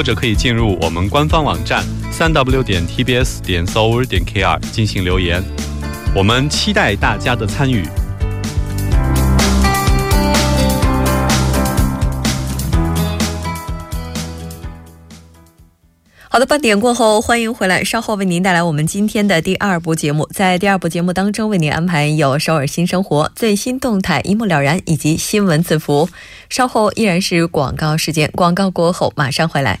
或者可以进入我们官方网站三 w 点 tbs 点 s o u r 点 kr 进行留言，我们期待大家的参与。好的，半点过后，欢迎回来。稍后为您带来我们今天的第二部节目。在第二部节目当中，为您安排有首尔新生活最新动态一目了然，以及新闻字符。稍后依然是广告时间，广告过后马上回来。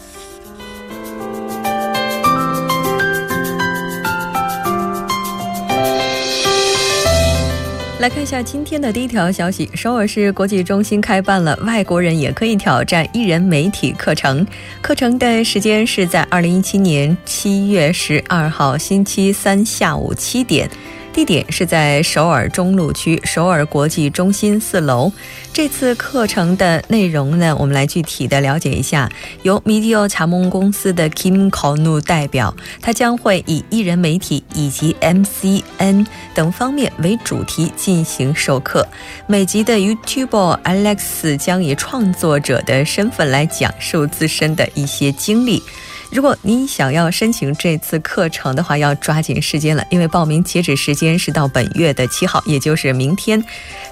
来看一下今天的第一条消息：首尔市国际中心开办了外国人也可以挑战艺人媒体课程。课程的时间是在二零一七年七月十二号星期三下午七点。地点是在首尔中路区首尔国际中心四楼。这次课程的内容呢，我们来具体的了解一下。由 Media 查梦公司的 Kim Konu 代表，他将会以艺人媒体以及 MCN 等方面为主题进行授课。每集的 YouTube Alex 将以创作者的身份来讲述自身的一些经历。如果您想要申请这次课程的话，要抓紧时间了，因为报名截止时间是到本月的七号，也就是明天。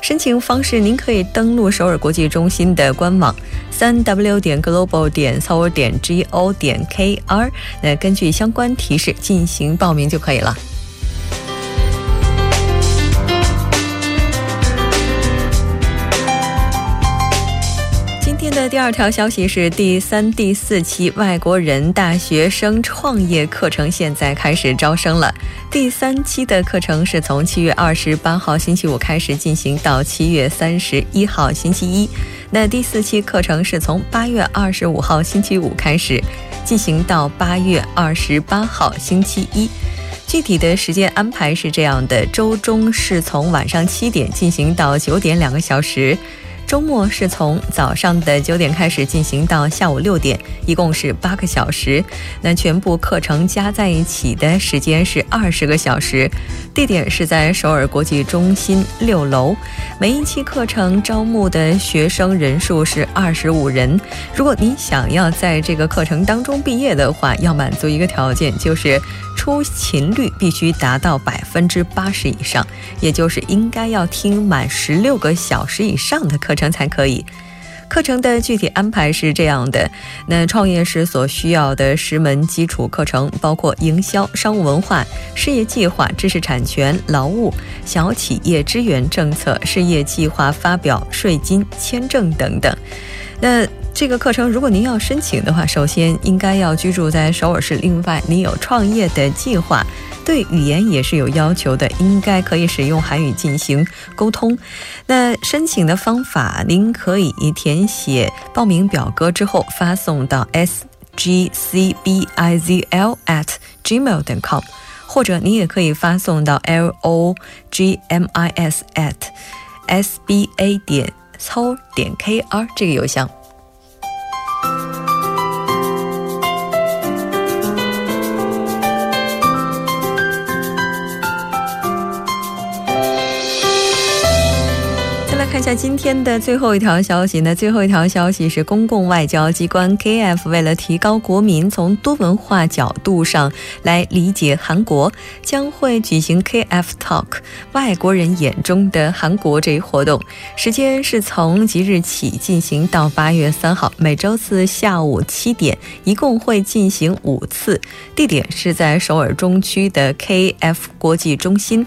申请方式，您可以登录首尔国际中心的官网，三 w 点 global 点 s o 点 g o 点 k r，那根据相关提示进行报名就可以了。的第二条消息是，第三、第四期外国人大学生创业课程现在开始招生了。第三期的课程是从七月二十八号星期五开始进行到七月三十一号星期一。那第四期课程是从八月二十五号星期五开始进行到八月二十八号星期一。具体的时间安排是这样的：周中是从晚上七点进行到九点，两个小时。周末是从早上的九点开始进行到下午六点，一共是八个小时。那全部课程加在一起的时间是二十个小时。地点是在首尔国际中心六楼。每一期课程招募的学生人数是二十五人。如果你想要在这个课程当中毕业的话，要满足一个条件，就是出勤率必须达到百分之八十以上，也就是应该要听满十六个小时以上的课。程才可以。课程的具体安排是这样的：那创业时所需要的十门基础课程，包括营销、商务文化、事业计划、知识产权、劳务、小企业支援政策、事业计划发表、税金、签证等等。那这个课程，如果您要申请的话，首先应该要居住在首尔市。另外，您有创业的计划。对语言也是有要求的，应该可以使用韩语进行沟通。那申请的方法，您可以填写报名表格之后发送到 s g c b i z l at gmail 点 com，或者你也可以发送到 l o g m i s at s b a 点 c o 点 k r 这个邮箱。看一下今天的最后一条消息呢。最后一条消息是，公共外交机关 KF 为了提高国民从多文化角度上来理解韩国，将会举行 KF Talk 外国人眼中的韩国这一活动。时间是从即日起进行到八月三号，每周四下午七点，一共会进行五次。地点是在首尔中区的 KF 国际中心。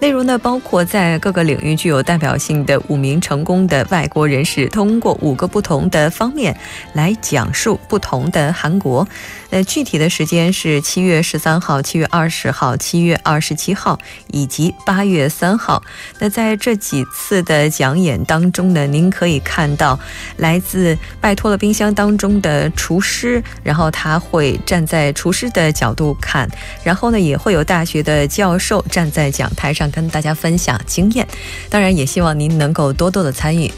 内容呢，包括在各个领域具有代表性的五名名成功的外国人士，通过五个不同的方面来讲述不同的韩国。呃，具体的时间是七月十三号、七月二十号、七月二十七号以及八月三号。那在这几次的讲演当中呢，您可以看到来自拜托了冰箱当中的厨师，然后他会站在厨师的角度看，然后呢，也会有大学的教授站在讲台上跟大家分享经验。当然，也希望您能够多多的参与。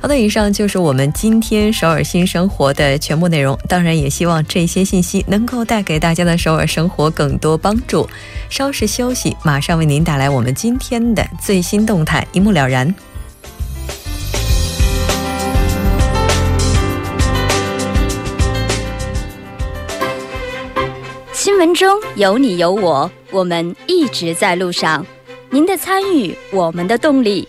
好的，以上就是我们今天首尔新生活的全部内容。当然，也希望这些信息能够带给大家的首尔生活更多帮助。稍事休息，马上为您带来我们今天的最新动态，一目了然。新闻中有你有我，我们一直在路上。您的参与，我们的动力。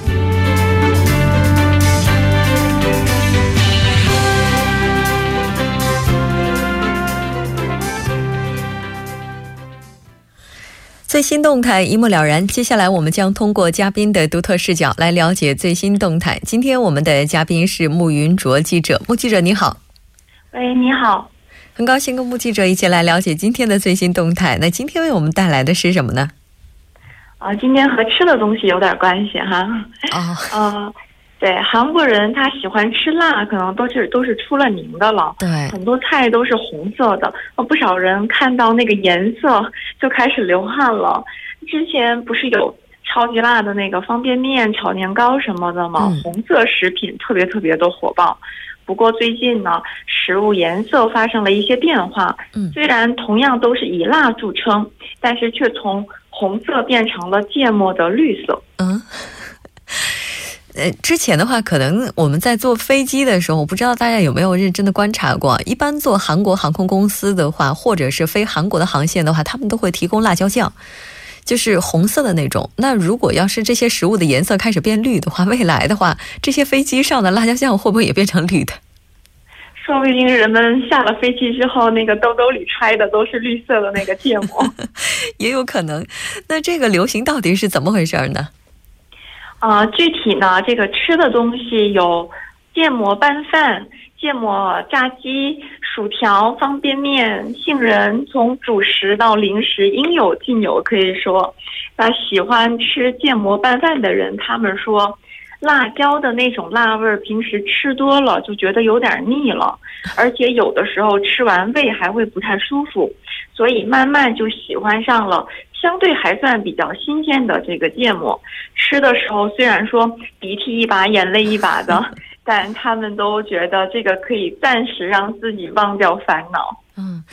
最新动态一目了然。接下来，我们将通过嘉宾的独特视角来了解最新动态。今天我们的嘉宾是穆云卓记者，穆记者你好。喂，你好。很高兴跟穆记者一起来了解今天的最新动态。那今天为我们带来的是什么呢？啊，今天和吃的东西有点关系哈。哦。呃。对韩国人，他喜欢吃辣，可能都是都是出了名的了。对，很多菜都是红色的，不少人看到那个颜色就开始流汗了。之前不是有超级辣的那个方便面、炒年糕什么的吗？红色食品特别特别的火爆。不过最近呢，食物颜色发生了一些变化。嗯，虽然同样都是以辣著称，但是却从红色变成了芥末的绿色。嗯。呃，之前的话，可能我们在坐飞机的时候，我不知道大家有没有认真的观察过。一般坐韩国航空公司的话，或者是飞韩国的航线的话，他们都会提供辣椒酱，就是红色的那种。那如果要是这些食物的颜色开始变绿的话，未来的话，这些飞机上的辣椒酱会不会也变成绿的？说不定人们下了飞机之后，那个兜兜里揣的都是绿色的那个芥末，也有可能。那这个流行到底是怎么回事呢？啊，具体呢，这个吃的东西有芥末拌饭、芥末炸鸡、薯条、方便面、杏仁，从主食到零食应有尽有。可以说，那喜欢吃芥末拌饭的人，他们说，辣椒的那种辣味儿，平时吃多了就觉得有点腻了，而且有的时候吃完胃还会不太舒服，所以慢慢就喜欢上了。相对还算比较新鲜的这个芥末，吃的时候虽然说鼻涕一把眼泪一把的，但他们都觉得这个可以暂时让自己忘掉烦恼。嗯，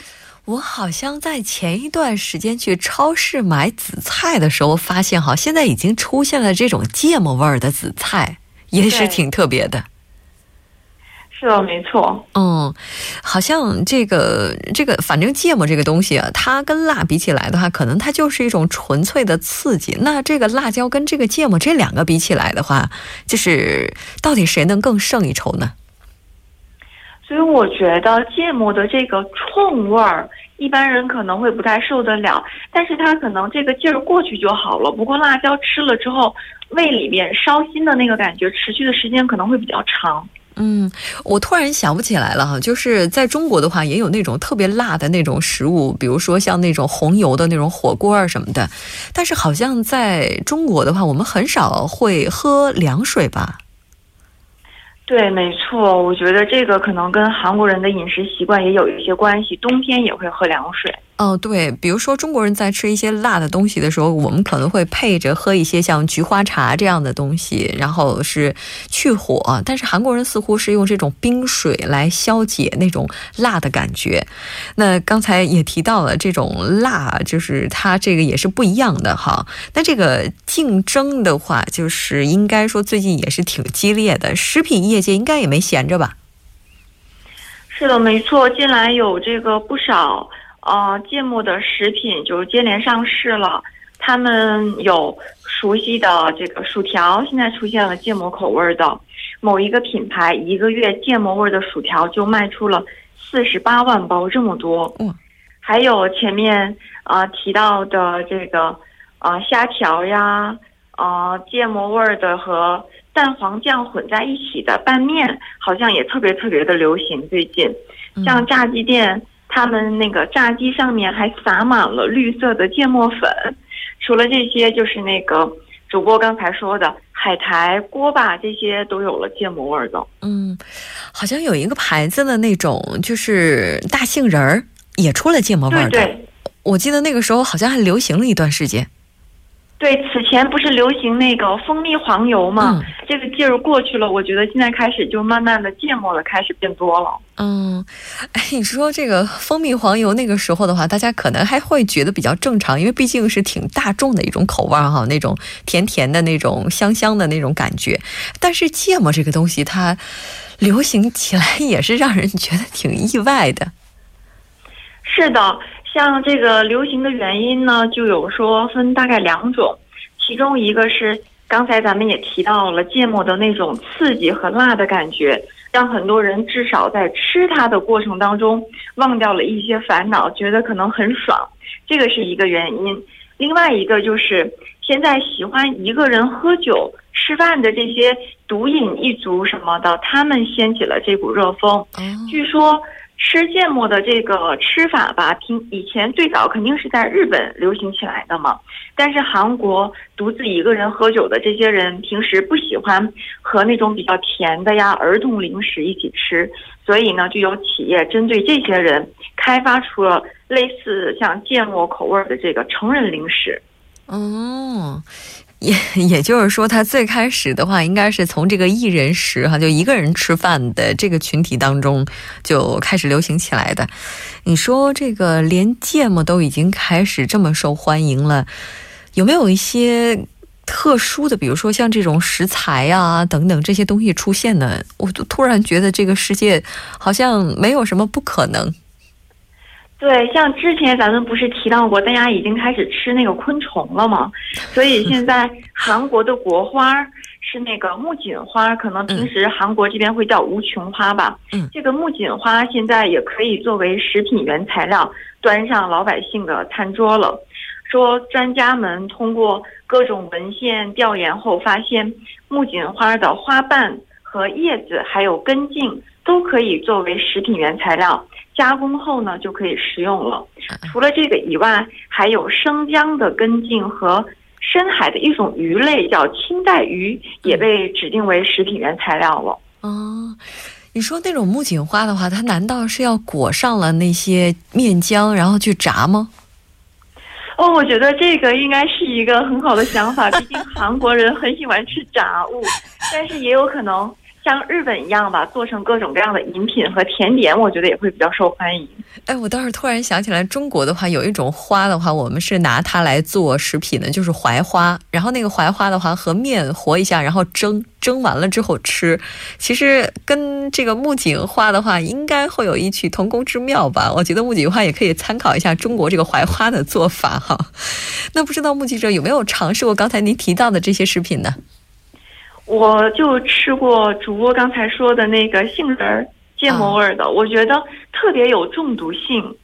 我好像在前一段时间去超市买紫菜的时候，发现哈，现在已经出现了这种芥末味儿的紫菜，也是挺特别的。是的，没错。嗯，好像这个这个，反正芥末这个东西啊，它跟辣比起来的话，可能它就是一种纯粹的刺激。那这个辣椒跟这个芥末这两个比起来的话，就是到底谁能更胜一筹呢？所以我觉得芥末的这个冲味儿，一般人可能会不太受得了，但是它可能这个劲儿过去就好了。不过辣椒吃了之后，胃里面烧心的那个感觉，持续的时间可能会比较长。嗯，我突然想不起来了哈，就是在中国的话，也有那种特别辣的那种食物，比如说像那种红油的那种火锅啊什么的。但是好像在中国的话，我们很少会喝凉水吧？对，没错，我觉得这个可能跟韩国人的饮食习惯也有一些关系，冬天也会喝凉水。哦，对，比如说中国人在吃一些辣的东西的时候，我们可能会配着喝一些像菊花茶这样的东西，然后是去火。但是韩国人似乎是用这种冰水来消解那种辣的感觉。那刚才也提到了这种辣，就是它这个也是不一样的哈。那这个竞争的话，就是应该说最近也是挺激烈的，食品业界应该也没闲着吧？是的，没错，近来有这个不少。呃，芥末的食品就是接连上市了。他们有熟悉的这个薯条，现在出现了芥末口味的。某一个品牌一个月芥末味的薯条就卖出了四十八万包，这么多。嗯。还有前面啊提到的这个啊虾条呀，啊芥末味的和蛋黄酱混在一起的拌面，好像也特别特别的流行。最近，像炸鸡店。他们那个炸鸡上面还撒满了绿色的芥末粉，除了这些，就是那个主播刚才说的海苔、锅巴这些都有了芥末味的。嗯，好像有一个牌子的那种，就是大杏仁儿也出了芥末味的。对，我记得那个时候好像还流行了一段时间。对，此前不是流行那个蜂蜜黄油吗？这个劲儿过去了，我觉得现在开始就慢慢的芥末的开始变多了。嗯，哎，你说这个蜂蜜黄油那个时候的话，大家可能还会觉得比较正常，因为毕竟是挺大众的一种口味哈，那种甜甜的那种香香的那种感觉。但是芥末这个东西，它流行起来也是让人觉得挺意外的。是的。像这个流行的原因呢，就有说分大概两种，其中一个是刚才咱们也提到了芥末的那种刺激和辣的感觉，让很多人至少在吃它的过程当中忘掉了一些烦恼，觉得可能很爽，这个是一个原因。另外一个就是现在喜欢一个人喝酒吃饭的这些毒瘾一族什么的，他们掀起了这股热风，据说。吃芥末的这个吃法吧，平以前最早肯定是在日本流行起来的嘛。但是韩国独自一个人喝酒的这些人，平时不喜欢和那种比较甜的呀儿童零食一起吃，所以呢，就有企业针对这些人开发出了类似像芥末口味的这个成人零食。哦。也 也就是说，他最开始的话，应该是从这个一人食哈，就一个人吃饭的这个群体当中就开始流行起来的。你说这个连芥末都已经开始这么受欢迎了，有没有一些特殊的，比如说像这种食材啊等等这些东西出现呢？我就突然觉得这个世界好像没有什么不可能。对，像之前咱们不是提到过，大家已经开始吃那个昆虫了吗？所以现在 韩国的国花是那个木槿花，可能平时韩国这边会叫无穷花吧。嗯，这个木槿花现在也可以作为食品原材料端上老百姓的餐桌了。说专家们通过各种文献调研后发现，木槿花的花瓣和叶子还有根茎都可以作为食品原材料。加工后呢，就可以食用了。除了这个以外，还有生姜的根茎和深海的一种鱼类叫青带鱼，也被指定为食品原材料了。哦，你说那种木槿花的话，它难道是要裹上了那些面浆，然后去炸吗？哦，我觉得这个应该是一个很好的想法，毕竟韩国人很喜欢吃炸物，但是也有可能。像日本一样吧，做成各种各样的饮品和甜点，我觉得也会比较受欢迎。哎，我倒是突然想起来，中国的话有一种花的话，我们是拿它来做食品的，就是槐花。然后那个槐花的话，和面和一下，然后蒸，蒸完了之后吃。其实跟这个木槿花的话，应该会有异曲同工之妙吧？我觉得木槿花也可以参考一下中国这个槐花的做法哈。那不知道目击者有没有尝试过刚才您提到的这些食品呢？我就吃过主播刚才说的那个杏仁儿芥末味的，我觉得特别有中毒性，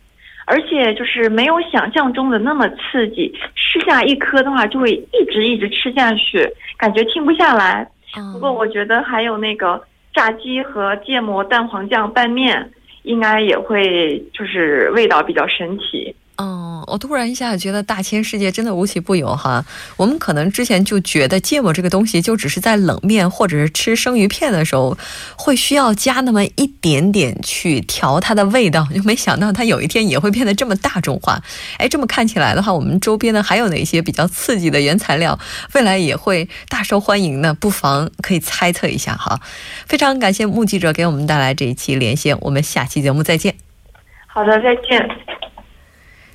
而且就是没有想象中的那么刺激。吃下一颗的话，就会一直一直吃下去，感觉停不下来。不过我觉得还有那个炸鸡和芥末蛋黄酱拌面，应该也会就是味道比较神奇。嗯，我突然一下觉得大千世界真的无奇不有哈。我们可能之前就觉得芥末这个东西就只是在冷面或者是吃生鱼片的时候会需要加那么一点点去调它的味道，就没想到它有一天也会变得这么大众化。哎，这么看起来的话，我们周边呢还有哪些比较刺激的原材料，未来也会大受欢迎呢？不妨可以猜测一下哈。非常感谢目击者给我们带来这一期连线，我们下期节目再见。好的，再见。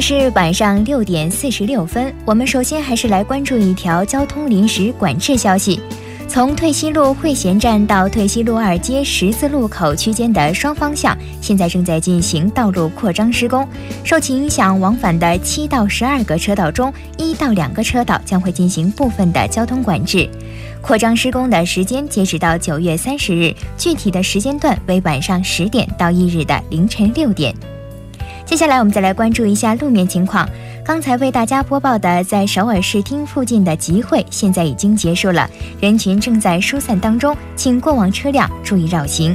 是晚上六点四十六分，我们首先还是来关注一条交通临时管制消息。从退西路汇贤站到退西路二街十字路口区间的双方向，现在正在进行道路扩张施工。受其影响，往返的七到十二个车道中，一到两个车道将会进行部分的交通管制。扩张施工的时间截止到九月三十日，具体的时间段为晚上十点到翌日的凌晨六点。接下来我们再来关注一下路面情况。刚才为大家播报的在首尔市厅附近的集会，现在已经结束了，人群正在疏散当中，请过往车辆注意绕行。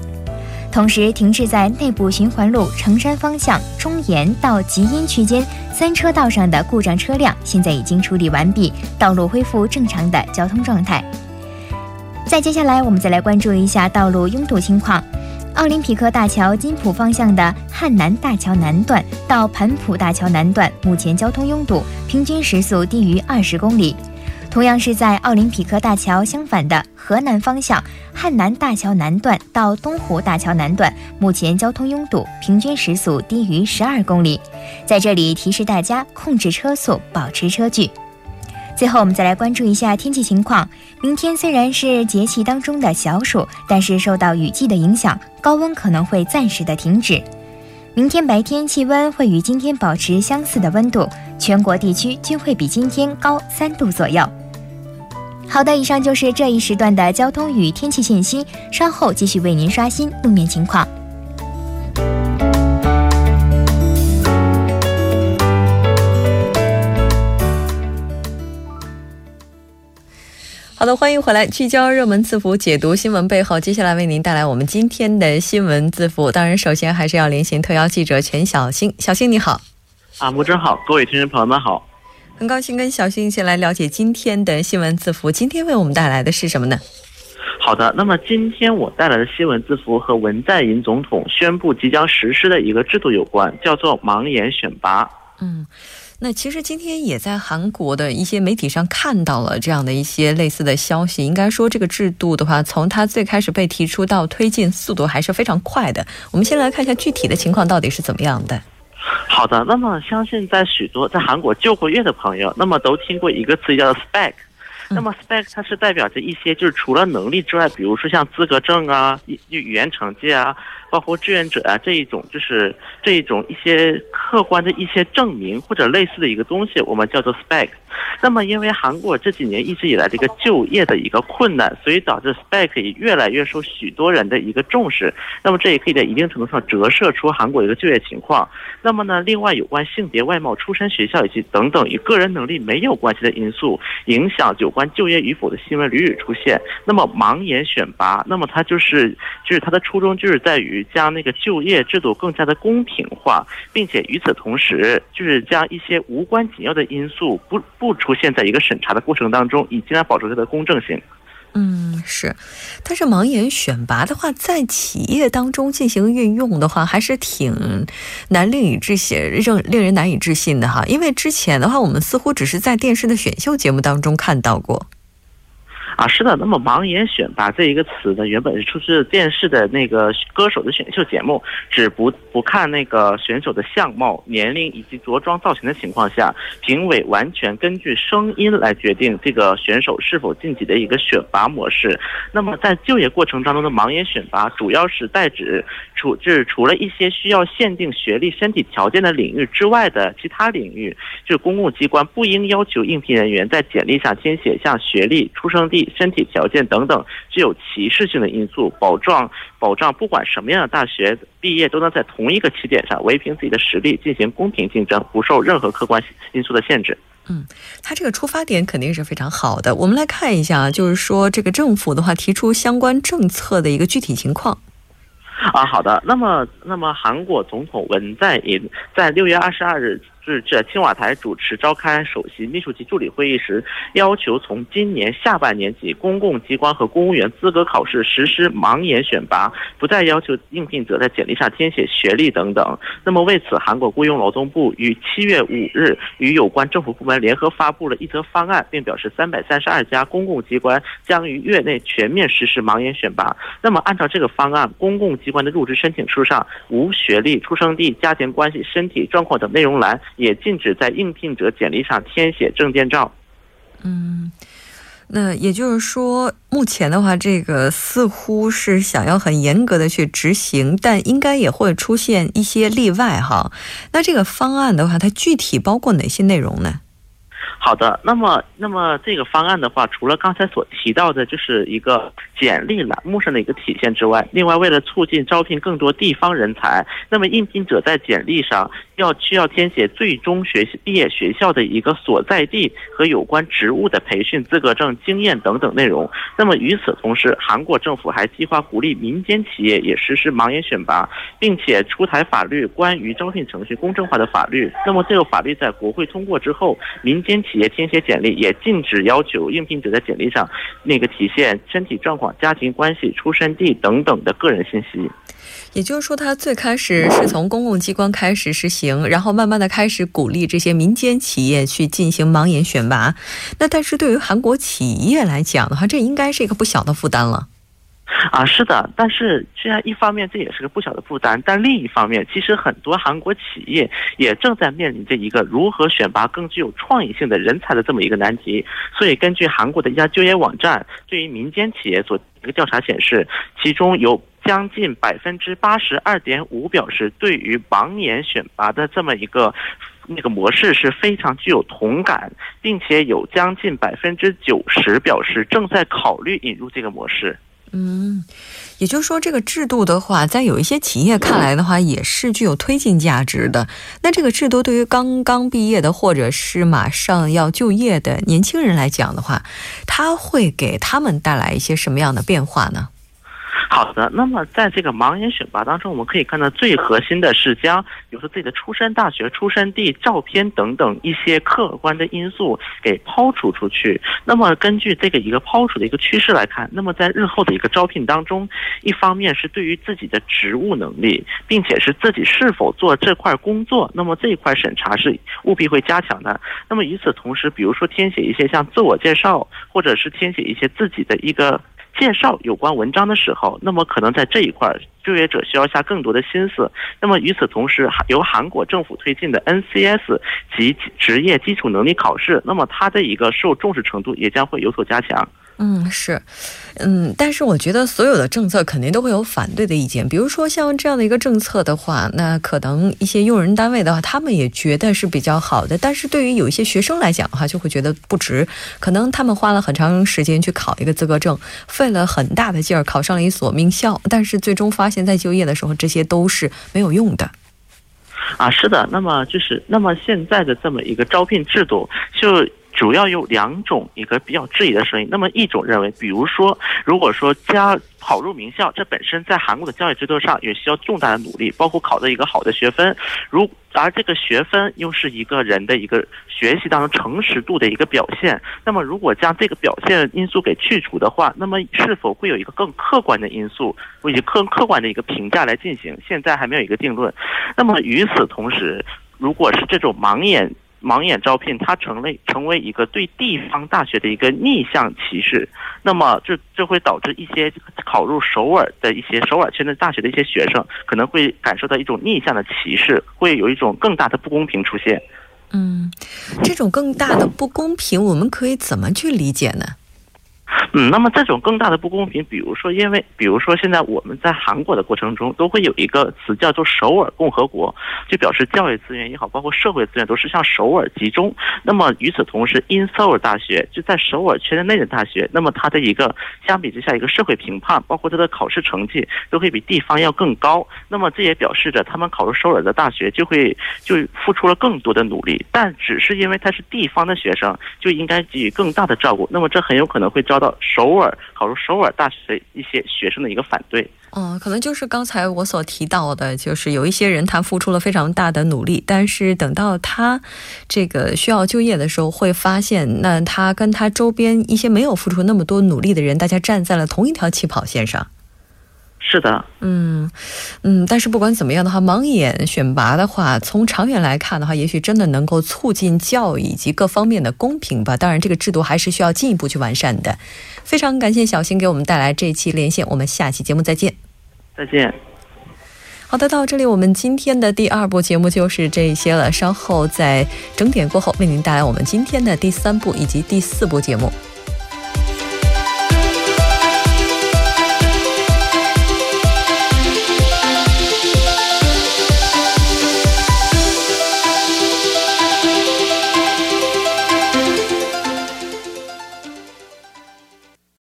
同时，停滞在内部循环路城山方向中延到吉阴区间三车道上的故障车辆，现在已经处理完毕，道路恢复正常的交通状态。再接下来，我们再来关注一下道路拥堵情况。奥林匹克大桥金浦方向的汉南大桥南段到盘浦大桥南段，目前交通拥堵，平均时速低于二十公里。同样是在奥林匹克大桥相反的河南方向汉南大桥南段到东湖大桥南段，目前交通拥堵，平均时速低于十二公里。在这里提示大家控制车速，保持车距。最后，我们再来关注一下天气情况。明天虽然是节气当中的小暑，但是受到雨季的影响，高温可能会暂时的停止。明天白天气温会与今天保持相似的温度，全国地区均会比今天高三度左右。好的，以上就是这一时段的交通与天气信息，稍后继续为您刷新路面情况。好的，欢迎回来，聚焦热门字符，解读新闻背后。接下来为您带来我们今天的新闻字符。当然，首先还是要连线特邀记者全小新。小新你好，啊，木真好，各位听众朋友们好，很高兴跟小新一起来了解今天的新闻字符。今天为我们带来的是什么呢？好的，那么今天我带来的新闻字符和文在寅总统宣布即将实施的一个制度有关，叫做盲眼选拔。嗯。那其实今天也在韩国的一些媒体上看到了这样的一些类似的消息。应该说，这个制度的话，从它最开始被提出到推进速度还是非常快的。我们先来看一下具体的情况到底是怎么样的。好的，那么相信在许多在韩国就过月的朋友，那么都听过一个词叫做 spec。那么 spec 它是代表着一些就是除了能力之外，比如说像资格证啊、语语言成绩啊。包括志愿者啊这一种，就是这一种一些客观的一些证明或者类似的一个东西，我们叫做 spec。那么，因为韩国这几年一直以来的一个就业的一个困难，所以导致 spec 也越来越受许多人的一个重视。那么，这也可以在一定程度上折射出韩国的一个就业情况。那么呢，另外有关性别、外貌、出身、学校以及等等与个人能力没有关系的因素，影响有关就业与否的新闻屡屡出现。那么，盲眼选拔，那么它就是就是它的初衷就是在于将那个就业制度更加的公平化，并且与此同时，就是将一些无关紧要的因素不不出现在一个审查的过程当中，以尽量保持它的公正性。嗯，是。但是盲眼选拔的话，在企业当中进行运用的话，还是挺难令以置信、令令人难以置信的哈。因为之前的话，我们似乎只是在电视的选秀节目当中看到过。啊，是的。那么“盲眼选拔”这一个词呢，原本是出自电视的那个歌手的选秀节目，只不不看那个选手的相貌、年龄以及着装造型的情况下，评委完全根据声音来决定这个选手是否晋级的一个选拔模式。那么在就业过程当中的盲眼选拔，主要是代指除就是除了一些需要限定学历、身体条件的领域之外的其他领域，就是公共机关不应要求应聘人员在简历上填写像学历、出生地、身体条件等等具有歧视性的因素，保障保障不管什么样的大学毕业都能在同一个起点上，唯凭自己的实力进行公平竞争，不受任何客观因素的限制。嗯，他这个出发点肯定是非常好的。我们来看一下，就是说这个政府的话提出相关政策的一个具体情况。啊，好的。那么，那么韩国总统文在寅在六月二十二日。是在青瓦台主持召开首席秘书级助理会议时，要求从今年下半年起，公共机关和公务员资格考试实施盲眼选拔，不再要求应聘者在简历上填写学历等等。那么为此，韩国雇佣劳动部于七月五日与有关政府部门联合发布了一则方案，并表示三百三十二家公共机关将于月内全面实施盲眼选拔。那么按照这个方案，公共机关的入职申请书上无学历、出生地、家庭关系、身体状况等内容栏。也禁止在应聘者简历上填写证件照。嗯，那也就是说，目前的话，这个似乎是想要很严格的去执行，但应该也会出现一些例外哈。那这个方案的话，它具体包括哪些内容呢？好的，那么那么这个方案的话，除了刚才所提到的，就是一个简历栏目上的一个体现之外，另外为了促进招聘更多地方人才，那么应聘者在简历上要需要填写最终学习毕业学校的一个所在地和有关职务的培训资格证、经验等等内容。那么与此同时，韩国政府还计划鼓励民间企业也实施盲眼选拔，并且出台法律关于招聘程序公正化的法律。那么这个法律在国会通过之后，民间企也填写简历，也禁止要求应聘者在简历上那个体现身体状况、家庭关系、出生地等等的个人信息。也就是说，他最开始是从公共机关开始实行，然后慢慢的开始鼓励这些民间企业去进行盲眼选拔。那但是对于韩国企业来讲的话，这应该是一个不小的负担了。啊，是的，但是虽然一方面这也是个不小的负担，但另一方面，其实很多韩国企业也正在面临着一个如何选拔更具有创意性的人才的这么一个难题。所以，根据韩国的一家就业网站对于民间企业做一个调查显示，其中有将近百分之八十二点五表示对于盲眼选拔的这么一个那个模式是非常具有同感，并且有将近百分之九十表示正在考虑引入这个模式。嗯，也就是说，这个制度的话，在有一些企业看来的话，也是具有推进价值的。那这个制度对于刚刚毕业的，或者是马上要就业的年轻人来讲的话，它会给他们带来一些什么样的变化呢？好的，那么在这个盲眼选拔当中，我们可以看到最核心的是将，比如说自己的出身大学、出生地、照片等等一些客观的因素给抛除出去。那么根据这个一个抛除的一个趋势来看，那么在日后的一个招聘当中，一方面是对于自己的职务能力，并且是自己是否做这块工作，那么这一块审查是务必会加强的。那么与此同时，比如说填写一些像自我介绍，或者是填写一些自己的一个。介绍有关文章的时候，那么可能在这一块，就业者需要下更多的心思。那么与此同时，由韩国政府推进的 NCS 及职业基础能力考试，那么它的一个受重视程度也将会有所加强。嗯，是，嗯，但是我觉得所有的政策肯定都会有反对的意见。比如说像这样的一个政策的话，那可能一些用人单位的话，他们也觉得是比较好的。但是对于有一些学生来讲的话，就会觉得不值。可能他们花了很长时间去考一个资格证，费了很大的劲儿考上了一所名校，但是最终发现，在就业的时候，这些都是没有用的。啊，是的。那么就是，那么现在的这么一个招聘制度就。主要有两种一个比较质疑的声音。那么一种认为，比如说，如果说加考入名校，这本身在韩国的教育制度上也需要重大的努力，包括考的一个好的学分。如而这个学分又是一个人的一个学习当中诚实度的一个表现。那么如果将这个表现因素给去除的话，那么是否会有一个更客观的因素，以及客客观的一个评价来进行？现在还没有一个定论。那么与此同时，如果是这种盲眼。盲眼招聘，它成为成为一个对地方大学的一个逆向歧视，那么这这会导致一些考入首尔的一些首尔圈的大学的一些学生，可能会感受到一种逆向的歧视，会有一种更大的不公平出现。嗯，这种更大的不公平，我们可以怎么去理解呢？嗯，那么这种更大的不公平，比如说，因为比如说现在我们在韩国的过程中，都会有一个词叫做首尔共和国，就表示教育资源也好，包括社会资源都是向首尔集中。那么与此同时，In Seoul 大学就在首尔圈内的大学，那么它的一个相比之下一个社会评判，包括它的考试成绩都会比地方要更高。那么这也表示着他们考入首尔的大学就会就付出了更多的努力，但只是因为他是地方的学生，就应该给予更大的照顾。那么这很有可能会遭到。首尔考入首尔大学的一些学生的一个反对，嗯，可能就是刚才我所提到的，就是有一些人他付出了非常大的努力，但是等到他这个需要就业的时候，会发现那他跟他周边一些没有付出那么多努力的人，大家站在了同一条起跑线上。是的，嗯嗯，但是不管怎么样的话，盲眼选拔的话，从长远来看的话，也许真的能够促进教育以及各方面的公平吧。当然，这个制度还是需要进一步去完善的。非常感谢小新给我们带来这一期连线，我们下期节目再见。再见。好的，到这里我们今天的第二部节目就是这些了。稍后在整点过后，为您带来我们今天的第三部以及第四部节目。